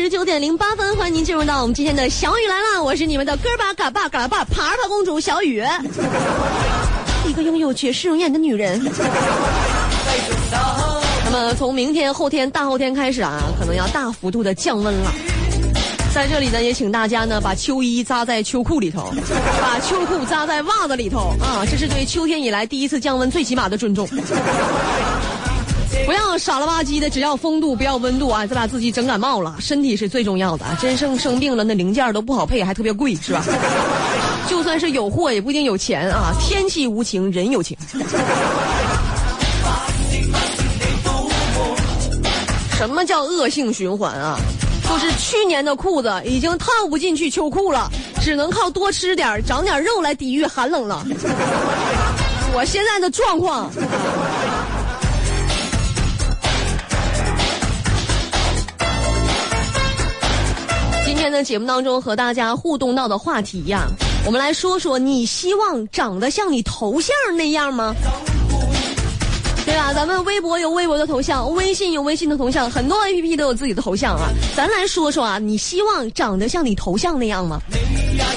十九点零八分，欢迎您进入到我们今天的小雨来了，我是你们的哥巴嘎巴嘎巴爬爬公主小雨，一个拥有绝世容颜的女人。那么从明天、后天、大后天开始啊，可能要大幅度的降温了。在这里呢，也请大家呢把秋衣扎在秋裤里头，把秋裤扎在袜子里头啊，这是对秋天以来第一次降温最起码的尊重。不要傻了吧唧的，只要风度不要温度啊！再把自己整感冒了，身体是最重要的。真生生病了，那零件都不好配，还特别贵，是吧？就算是有货，也不一定有钱啊！天气无情，人有情。什么叫恶性循环啊？就是去年的裤子已经套不进去秋裤了，只能靠多吃点、长点肉来抵御寒冷了。我现在的状况。今天的节目当中和大家互动到的话题呀，我们来说说你希望长得像你头像那样吗？对吧？咱们微博有微博的头像，微信有微信的头像，很多 A P P 都有自己的头像啊。咱来说说啊，你希望长得像你头像那样吗？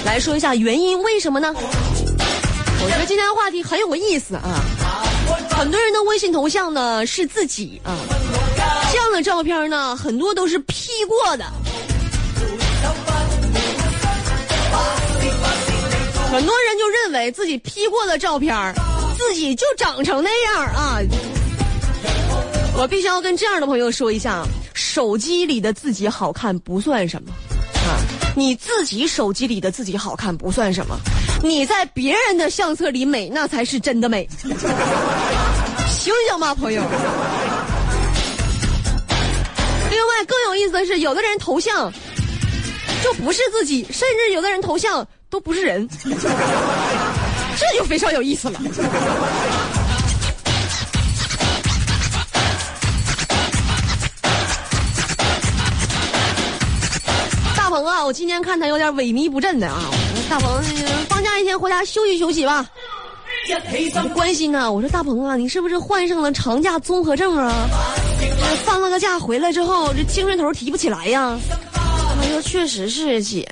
来说一下原因，为什么呢？我觉得今天的话题很有意思啊。很多人的微信头像呢是自己啊，这样的照片呢很多都是 P 过的。很多人就认为自己 P 过的照片自己就长成那样啊！我必须要跟这样的朋友说一下，手机里的自己好看不算什么啊，你自己手机里的自己好看不算什么，你在别人的相册里美，那才是真的美。醒醒吧，朋友！另外更有意思的是，有的人头像就不是自己，甚至有的人头像。都不是人，这就非常有意思了。大鹏啊，我今天看他有点萎靡不振的啊。大鹏，放假一天回家休息休息吧。关心呢，我说大鹏啊，你是不是患上了长假综合症啊？放了个假回来之后，这精神头提不起来呀？说：“确实是姐，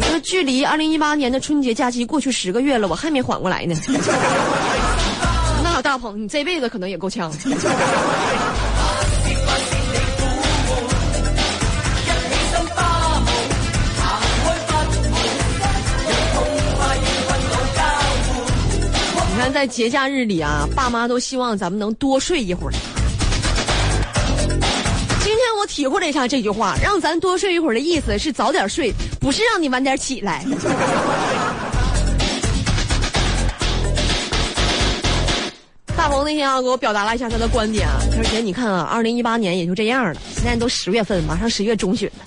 这距离二零一八年的春节假期过去十个月了，我还没缓过来呢。那大鹏，你这辈子可能也够呛。”你看，在节假日里啊，爸妈都希望咱们能多睡一会儿。我体会了一下这句话，让咱多睡一会儿的意思是早点睡，不是让你晚点起来。大鹏那天啊，给我表达了一下他的观点啊，他说：“姐，你看啊，二零一八年也就这样了，现在都十月份，马上十月中旬了，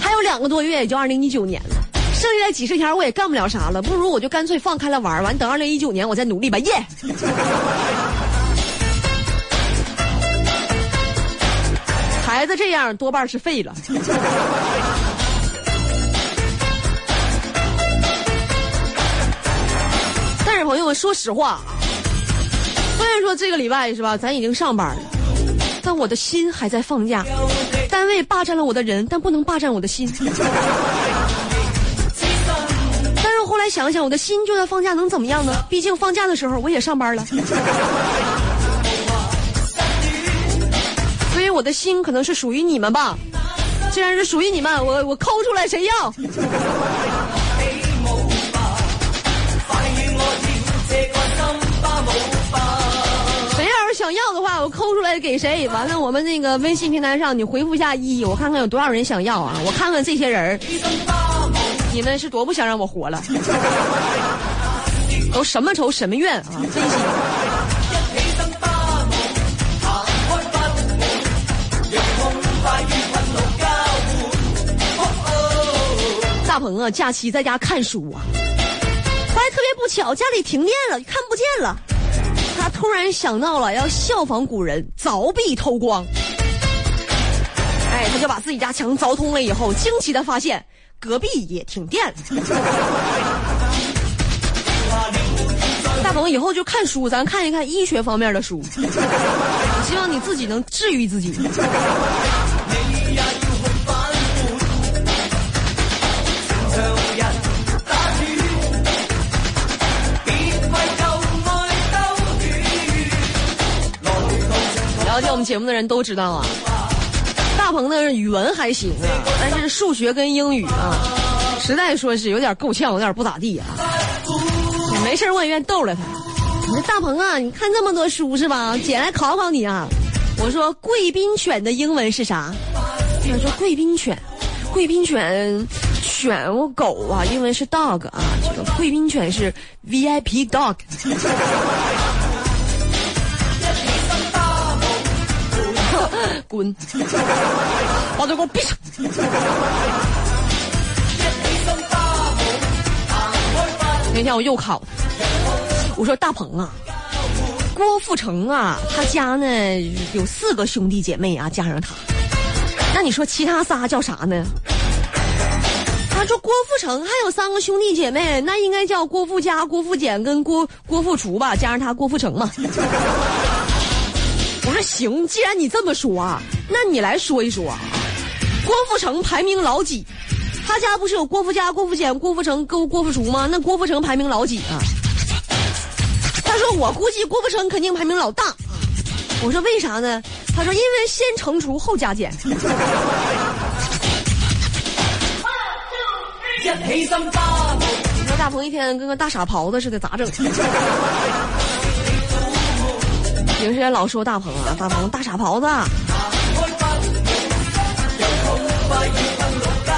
还有两个多月也就二零一九年了，剩下的几十天我也干不了啥了，不如我就干脆放开了玩，完等二零一九年我再努力吧，耶！” 孩子这样多半是废了。但是朋友们，说实话，虽然说这个礼拜是吧，咱已经上班了，但我的心还在放假。单位霸占了我的人，但不能霸占我的心。但是后来想想，我的心就在放假，能怎么样呢？毕竟放假的时候我也上班了。我的心可能是属于你们吧，既然是属于你们，我我抠出来谁要？谁要是想要的话，我抠出来给谁？完了，我们那个微信平台上你回复一下一，我看看有多少人想要啊？我看看这些人，你们是多不想让我活了？都什么仇什么怨啊？分析。鹏啊，假期在家看书啊，发现特别不巧，家里停电了，看不见了。他突然想到了要效仿古人，凿壁偷光。哎，他就把自己家墙凿通了以后，惊奇的发现隔壁也停电了。大鹏以后就看书，咱看一看医学方面的书。希望你自己能治愈自己。我们节目的人都知道啊。大鹏的语文还行啊，但是数学跟英语啊，实在说是有点够呛，有点不咋地啊。没事我也愿意逗了他。你说大鹏啊，你看这么多书是吧？姐来考考你啊。我说贵宾犬的英文是啥？他说贵宾犬，贵宾犬，犬我狗啊，英文是 dog 啊，这个贵宾犬是 VIP dog。滚！把嘴给我闭上！那天我又考，我说大鹏啊，郭富城啊，他家呢有四个兄弟姐妹啊，加上他，那你说其他仨叫啥呢？他说郭富城还有三个兄弟姐妹，那应该叫郭富家、郭富简跟郭郭富厨吧，加上他郭富城嘛。我说行，既然你这么说啊，那你来说一说，郭富城排名老几？他家不是有郭富家、郭富简、郭富城、郭郭富厨吗？那郭富城排名老几啊？他说我估计郭富城肯定排名老大。我说为啥呢？他说因为先成厨后加减。你说大鹏一天跟个大傻狍子似的，咋整？平时也老说大鹏啊，大鹏大傻狍子。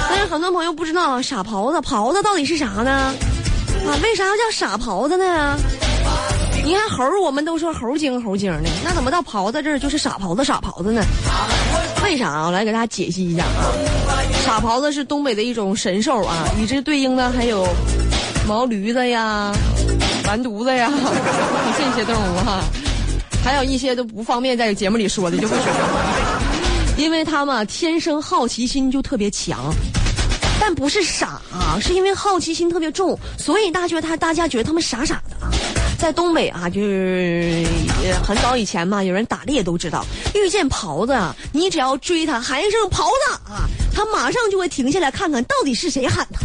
但是很多朋友不知道傻狍子，狍子到底是啥呢？啊，为啥要叫傻狍子呢？你看猴我们都说猴精猴精的，那怎么到狍子这儿就是傻狍子傻狍子呢？为啥？我来给大家解析一下啊。傻狍子是东北的一种神兽啊，与之对应的还有毛驴子呀、完犊子呀 这些动物哈。还有一些都不方便在节目里说的，就不说，因为他们天生好奇心就特别强，但不是傻啊，是因为好奇心特别重，所以大觉他大家觉得他们傻傻的。在东北啊，就是很早以前嘛，有人打猎都知道，遇见狍子啊，你只要追他喊一声狍子啊，他马上就会停下来看看到底是谁喊他，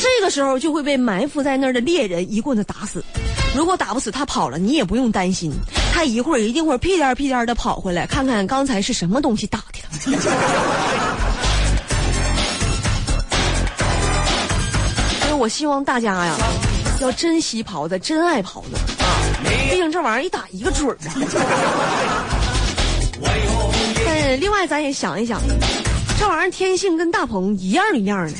这个时候就会被埋伏在那儿的猎人一棍子打死。如果打不死他跑了，你也不用担心，他一会儿一定会屁颠屁颠的跑回来，看看刚才是什么东西打的。所以我希望大家呀，要珍惜狍子，真爱狍子啊！毕竟这玩意儿一打一个准儿啊。但另外咱也想一想，这玩意儿天性跟大鹏一样一样的。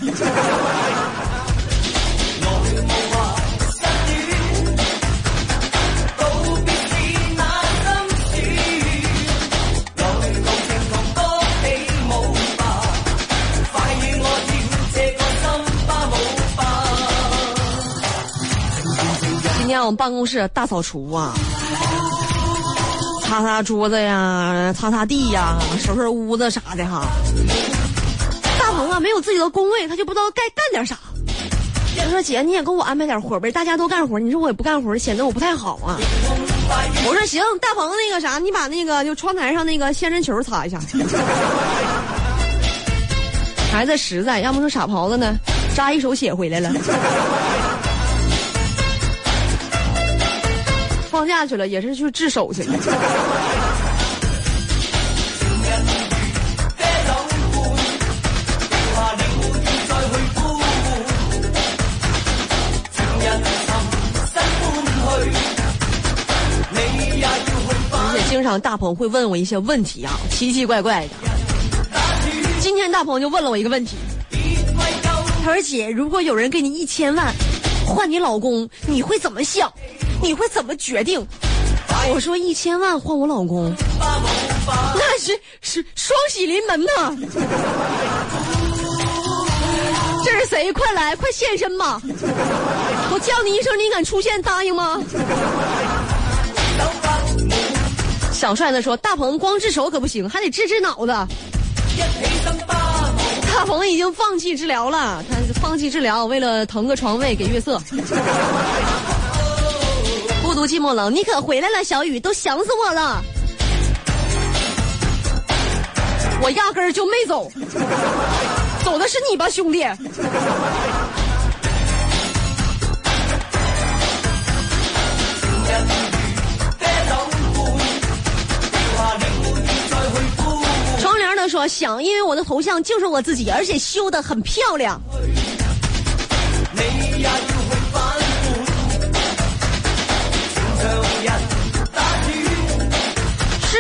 办公室大扫除啊，擦擦桌子呀，擦擦地呀，收拾屋子啥的哈。大鹏啊，没有自己的工位，他就不知道该干点啥。他说：“姐，你也给我安排点活呗，大家都干活，你说我也不干活，显得我不太好啊。”我说：“行，大鹏那个啥，你把那个就窗台上那个仙人球擦一下。”孩子实在，要么说傻狍子呢，扎一手血回来了。放假去了，也是去治手去了。而且经常大鹏会问我一些问题啊，奇奇怪怪的。今天大鹏就问了我一个问题，他说：“姐，如果有人给你一千万换你老公，你会怎么想？”你会怎么决定？我说一千万换我老公，那是是双喜临门呐！这是谁？快来，快现身吧！我叫你一声，你敢出现？答应吗？小帅子说：“大鹏光治手可不行，还得治治脑子。”大鹏已经放弃治疗了，他放弃治疗，为了腾个床位给月色。孤独寂寞冷，你可回来了，小雨，都想死我了。我压根儿就没走，走的是你吧，兄弟。呢说想，因为我的头像就是我自己，而且修的很漂亮。是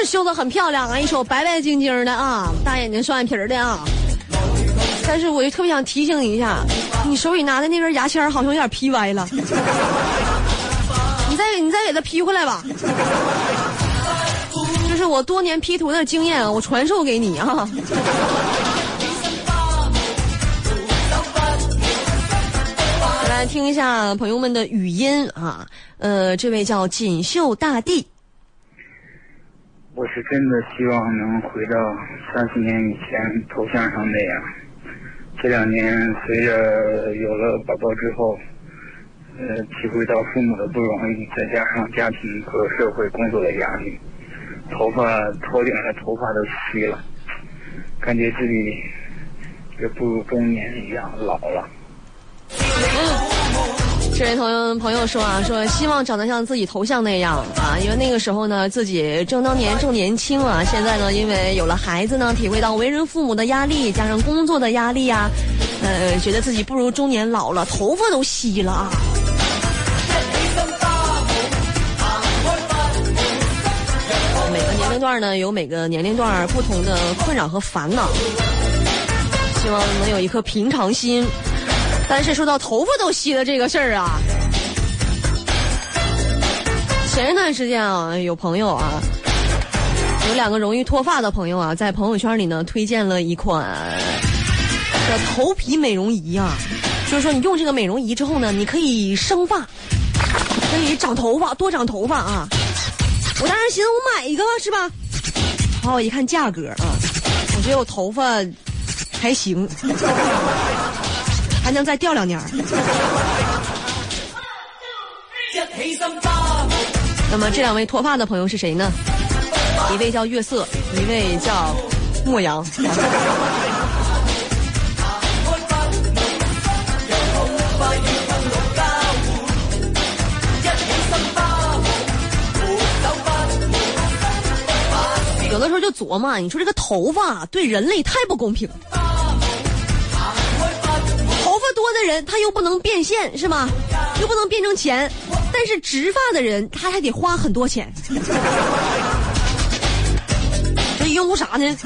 修的很漂亮啊，一手白白净净的啊，大眼睛双眼皮的啊。但是我就特别想提醒你一下，你手里拿的那根牙签好像有点劈歪了，你再你再给它劈回来吧。这是我多年 P 图的经验，我传授给你啊。来听一下朋友们的语音啊，呃，这位叫锦绣大地。我是真的希望能回到三四年以前头像上那样。这两年随着有了宝宝之后，呃，体会到父母的不容易，再加上家庭和社会工作的压力，头发头顶的头发都稀了，感觉自己也不如中年一样老了。这位朋友朋友说啊，说希望长得像自己头像那样啊，因为那个时候呢，自己正当年正年轻啊。现在呢，因为有了孩子呢，体会到为人父母的压力，加上工作的压力呀，呃，觉得自己不如中年老了，头发都稀了啊。每个年龄段呢，有每个年龄段不同的困扰和烦恼，希望能有一颗平常心。但是说到头发都稀了这个事儿啊，前一段时间啊，有朋友啊，有两个容易脱发的朋友啊，在朋友圈里呢推荐了一款的头皮美容仪啊，就是说你用这个美容仪之后呢，你可以生发，可以长头发，多长头发啊。我当时寻思我买一个吧是吧？好，我一看价格啊，我觉得我头发还行。还能再掉两年那么这两位脱发的朋友是谁呢？一位叫月色，一位叫莫阳。有的时候就琢磨，你说这个头发对人类太不公平。多的人他又不能变现是吗？又不能变成钱，但是植发的人他还得花很多钱。这因为啥呢？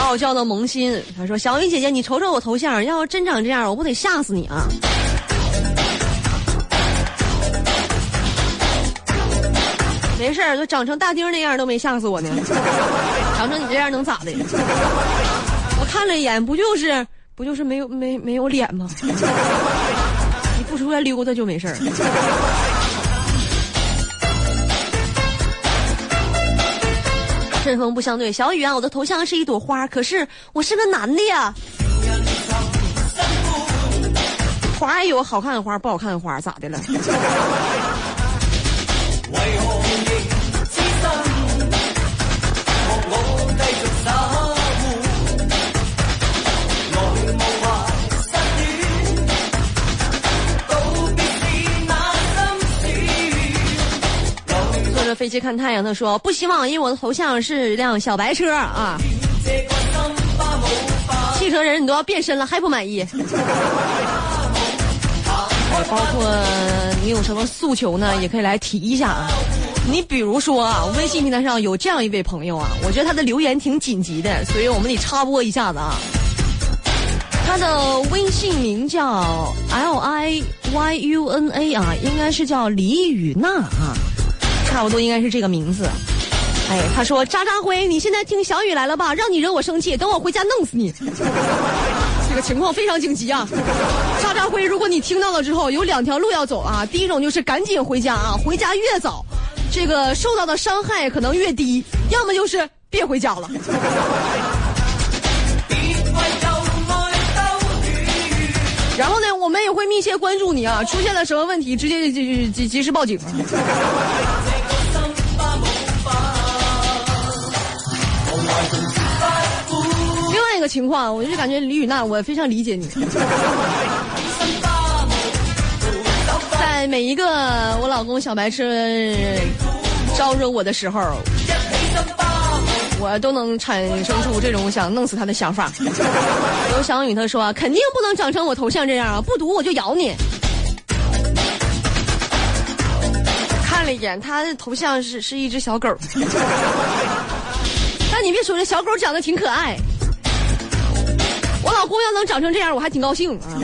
傲娇的萌新他说：“小雨姐姐，你瞅瞅我头像，要是真长这样，我不得吓死你啊！”没事儿，都长成大丁那样都没吓死我呢。长成你这样能咋的？我看了一眼，不就是不就是没有没没有脸吗？你不出来溜达就没事儿。针锋不相对，小雨啊，我的头像是一朵花，可是我是个男的呀。花也有好看的花，不好看的花，咋的了？着飞机看太阳，他说不希望，因为我的头像是一辆小白车啊。汽车人你都要变身了，还不满意？包括你有什么诉求呢？也可以来提一下啊。你比如说啊，微信平台上有这样一位朋友啊，我觉得他的留言挺紧急的，所以我们得插播一下子啊。他的微信名叫 L I Y U N A 啊，应该是叫李雨娜啊，差不多应该是这个名字。哎，他说渣渣辉，你现在听小雨来了吧？让你惹我生气，等我回家弄死你。这个情况非常紧急啊！渣渣辉，如果你听到了之后，有两条路要走啊。第一种就是赶紧回家啊，回家越早。这个受到的伤害可能越低，要么就是别回家了。然后呢，我们也会密切关注你啊，出现了什么问题，直接就及及时报警。个情况，我就感觉李雨娜，我非常理解你。在每一个我老公小白痴招惹我的时候，我都能产生出这种想弄死他的想法。刘翔宇他说：“肯定不能长成我头像这样啊，不读我就咬你。”看了一眼，他的头像是是一只小狗。但你别说，这小狗长得挺可爱。我老公要能长成这样，我还挺高兴啊。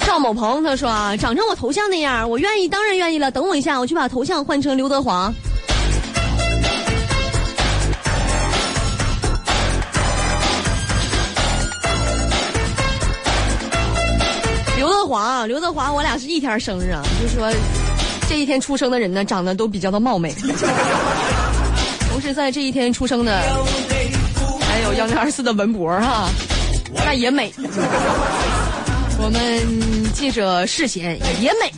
赵某鹏他说啊，长成我头像那样，我愿意，当然愿意了。等我一下，我去把头像换成刘德华。刘德华，刘德华，我俩是一天生日啊，就说这一天出生的人呢，长得都比较的貌美。是在这一天出生的，还有幺零二四的文博哈，那也美。我们记者世贤也美。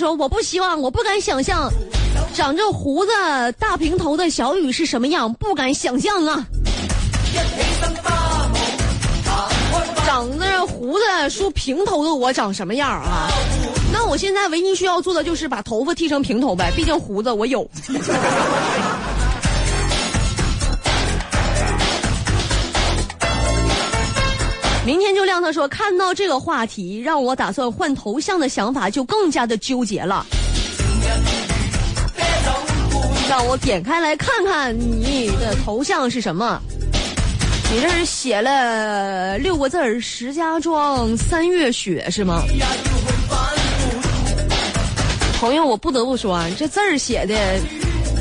说：“我不希望，我不敢想象。”长着胡子、大平头的小雨是什么样？不敢想象啊！长着胡子梳平头的我长什么样啊？那我现在唯一需要做的就是把头发剃成平头呗，毕竟胡子我有。明天就亮他说，看到这个话题，让我打算换头像的想法就更加的纠结了。让我点开来看看你的头像是什么？你这是写了六个字儿“石家庄三月雪”是吗？朋友，我不得不说，这字儿写的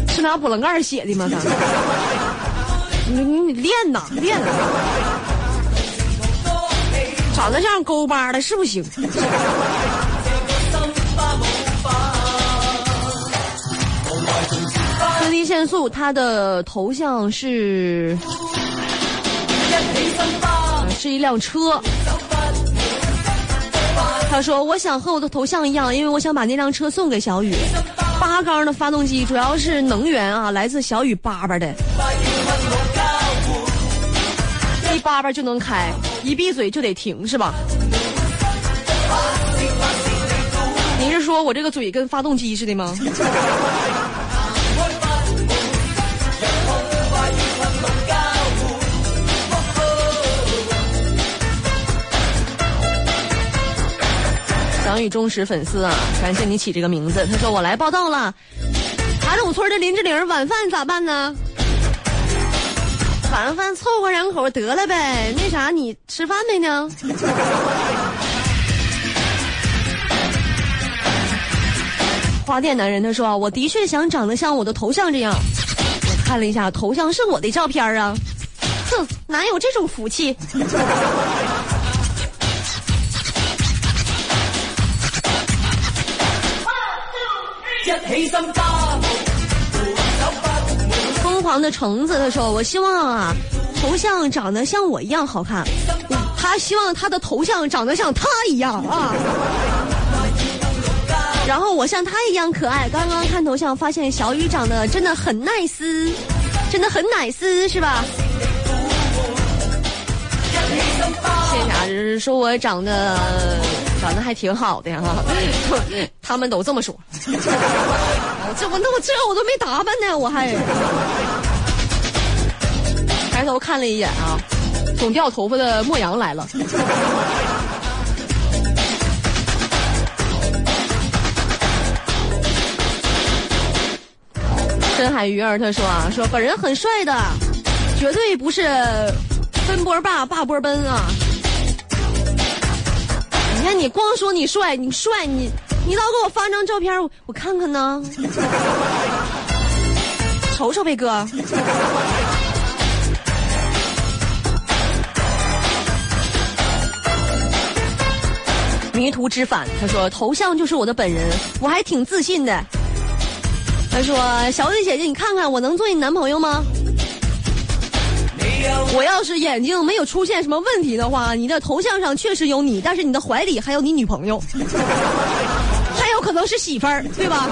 是拿波棱盖写的吗？你你练呐练呐，长得像勾巴的是不行。颗粒限速，他的头像是是一辆车。他说：“我想和我的头像一样，因为我想把那辆车送给小雨。八缸的发动机，主要是能源啊，来自小雨叭叭的，一叭叭就能开，一闭嘴就得停，是吧？你是说我这个嘴跟发动机似的吗？”小雨忠实粉丝啊，感谢你起这个名字。他说我来报道了，塔鲁村的林志玲晚饭咋办呢？晚饭凑合两口得了呗。那啥，你吃饭没呢？花店男人他说我的确想长得像我的头像这样。我看了一下头像是我的照片啊，哼，哪有这种福气？疯狂的橙子他说：“我希望啊，头像长得像我一样好看。他希望他的头像长得像他一样啊。然后我像他一样可爱。刚刚看头像发现小雨长得真的很 nice，真的很 nice 是吧？谢谢啊，就是说我长得。”长得还挺好的哈，他们都这么说。这我那我这我都没打扮呢，我还抬头看了一眼啊，总掉头发的莫阳来了。深海鱼儿他说啊，说本人很帅的，绝对不是奔波霸霸波奔啊。你看，你光说你帅，你帅，你你倒给我发张照片，我我看看呢，瞅瞅呗，哥。迷途知返，他说头像就是我的本人，我还挺自信的。他说小雨姐姐，你看看我能做你男朋友吗？我要是眼睛没有出现什么问题的话，你的头像上确实有你，但是你的怀里还有你女朋友，还有可能是媳妇儿，对吧？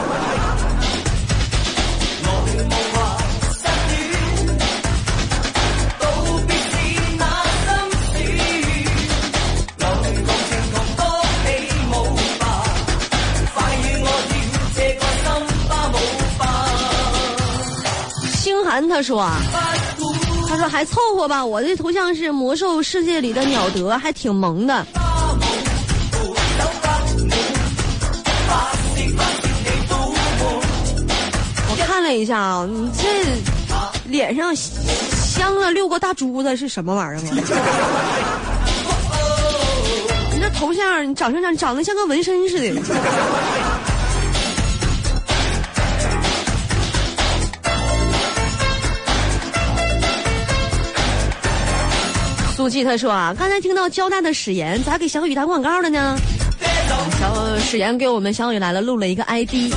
星寒他说啊。说还凑合吧，我这头像是魔兽世界里的鸟德，还挺萌的。我看了一下啊，你这脸上镶了六个大珠子是什么玩意儿啊？你这头像，你长相长长得像个纹身似的。苏记他说啊，刚才听到交大的史岩咋给小雨打广告了呢？小史岩给我们小雨来了录了一个 ID，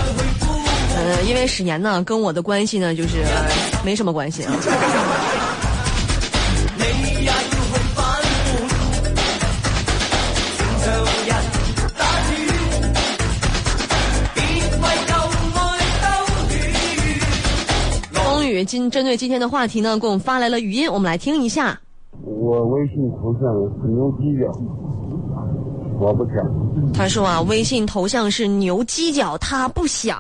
呃，因为史岩呢跟我的关系呢就是没什么关系啊。风雨今针对今天的话题呢，给我们发来了语音，我们来听一下。我微信头像是牛犄角，我不想。他说啊，微信头像是牛犄角，他不想。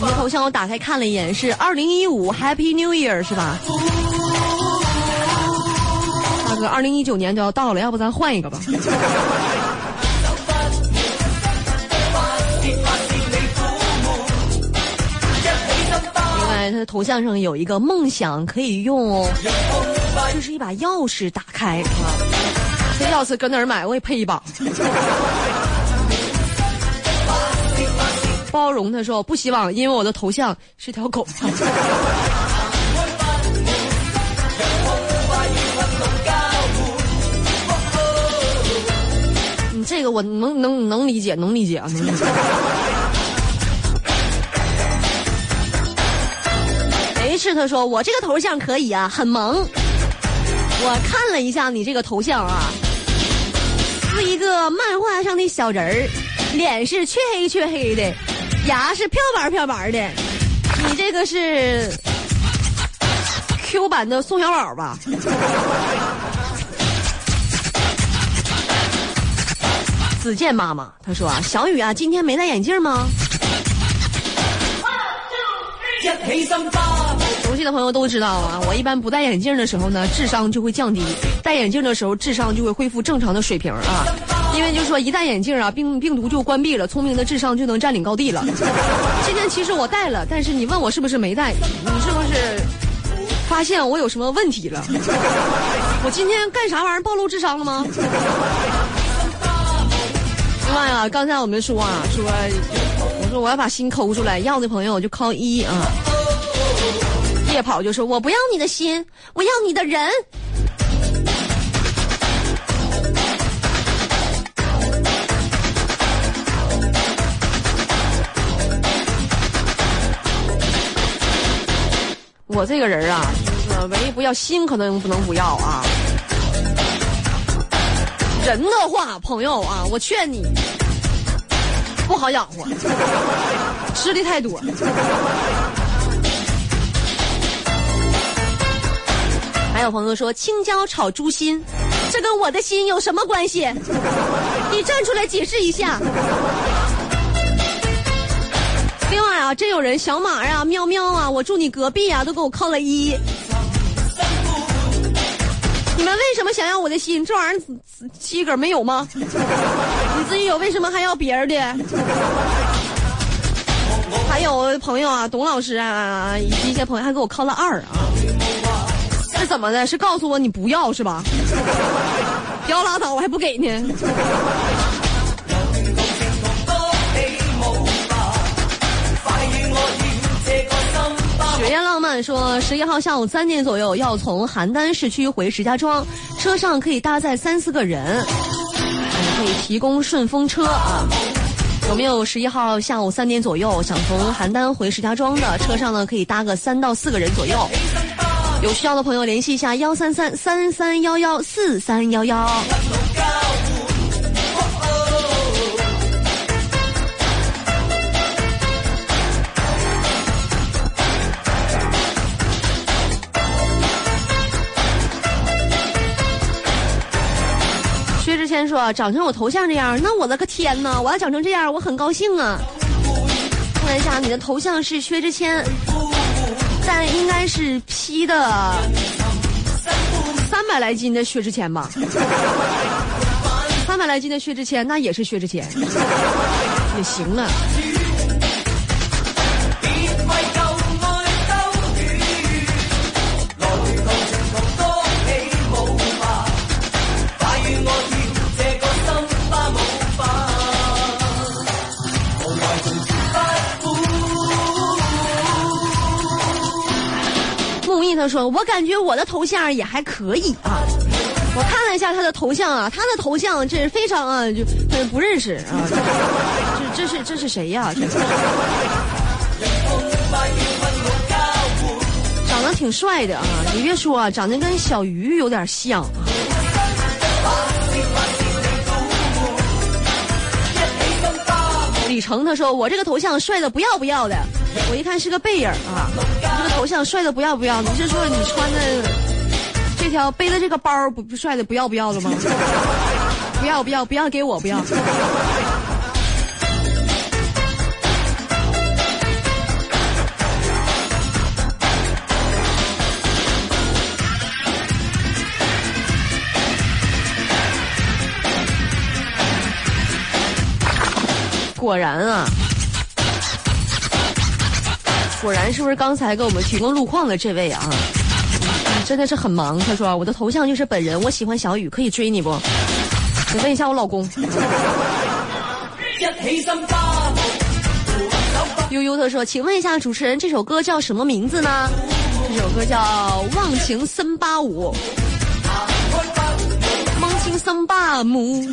你头像我打开看了一眼，是二零一五 Happy New Year 是吧？大哥，二零一九年就要到了，要不咱换一个吧？他的头像上有一个梦想可以用，这是一把钥匙打开啊！这钥匙搁哪儿买？我也配一把。包容他说不希望，因为我的头像是条狗。你这个我能能能理解，能理解啊，能理解。是他说我这个头像可以啊，很萌。我看了一下你这个头像啊，是一个漫画上的小人儿，脸是黢黑黢黑的，牙是漂白漂白的。你这个是 Q 版的宋小宝吧？子健妈妈他说啊，小雨啊，今天没戴眼镜吗？熟悉的朋友都知道啊，我一般不戴眼镜的时候呢，智商就会降低；戴眼镜的时候，智商就会恢复正常的水平啊。因为就说一戴眼镜啊，病病毒就关闭了，聪明的智商就能占领高地了。今天其实我戴了，但是你问我是不是没戴，你是不是发现我有什么问题了？我今天干啥玩意儿暴露智商了吗？另外啊，刚才我们说啊，说我说我要把心抠出来，要的朋友就扣一啊。夜跑就说：“我不要你的心，我要你的人。”我这个人啊，就是唯一不要心，可能不能不要啊。人的话，朋友啊，我劝你不好养活，吃的太多。还有朋友说青椒炒猪心，这跟我的心有什么关系？你站出来解释一下。另外啊，真有人小马呀、喵喵啊，我住你隔壁啊，都给我扣了一。你们为什么想要我的心？这玩意儿自个儿没有吗？你自己有，为什么还要别人的？还有朋友啊，董老师啊，以及一些朋友还给我扣了二啊。是怎么的？是告诉我你不要是吧？不要拉倒，我还不给呢。学院浪漫说，十一号下午三点左右要从邯郸市区回石家庄，车上可以搭载三四个人，可以提供顺风车啊。有没有十一号下午三点左右想从邯郸回石家庄的车上呢？可以搭个三到四个人左右。有需要的朋友联系一下幺三三三三幺幺四三幺幺。薛之谦说：“长成我头像这样，那我的个天呐！我要长成这样，我很高兴啊！看一下，你的头像是薛之谦，但应该是批的三百来斤的薛之谦吧？三百来斤的薛之谦，那也是薛之谦，也行了。”说：“我感觉我的头像也还可以啊，我看了一下他的头像啊，他的头像这是非常啊，就他不认识啊，这这是这是谁呀？长得挺帅的啊，你别说啊，长得跟小鱼有点像。”李成他说：“我这个头像帅的不要不要的，我一看是个背影啊。”头像帅的不要不要，你是说你穿的这条背的这个包不不帅的不要不要的吗？不要不要不要给我不要。果然啊。果然是不是刚才给我们提供路况的这位啊？真的是很忙。他说我的头像就是本人，我喜欢小雨，可以追你不？你问一下我老公。悠悠他说，请问一下主持人，这首歌叫什么名字呢？这首歌叫《忘情森巴舞》。忘情森巴舞。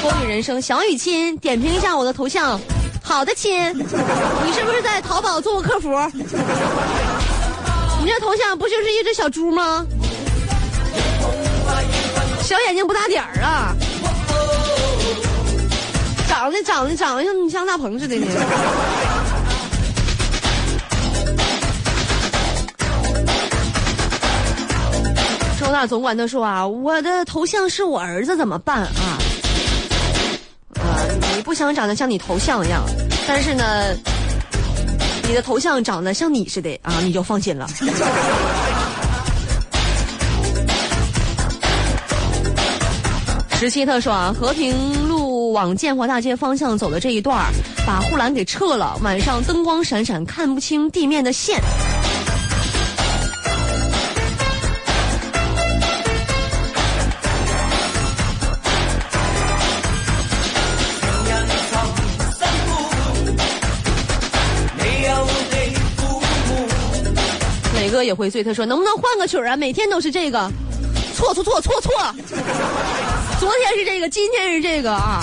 风雨人生，小雨亲，点评一下我的头像。好的，亲，你是不是在淘宝做过客服？你这头像不就是一只小猪吗？小眼睛不大点儿啊，长得长得长得像像大鹏似的呢。周大总管他说啊，我的头像是我儿子，怎么办啊？不想长得像你头像一样，但是呢，你的头像长得像你似的啊，你就放心了。十七特说啊，和平路往建华大街方向走的这一段把护栏给撤了，晚上灯光闪闪，看不清地面的线。也会醉，他说能不能换个曲儿啊？每天都是这个，错错错错错，昨天是这个，今天是这个啊，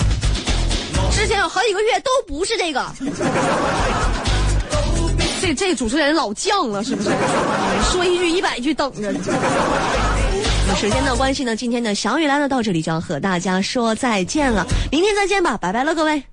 之前有好几个月都不是这个，这这主持人老犟了，是不是？说一句一百句等着。那时间的关系呢，今天的小雨来了到这里就要和大家说再见了，明天再见吧，拜拜了各位。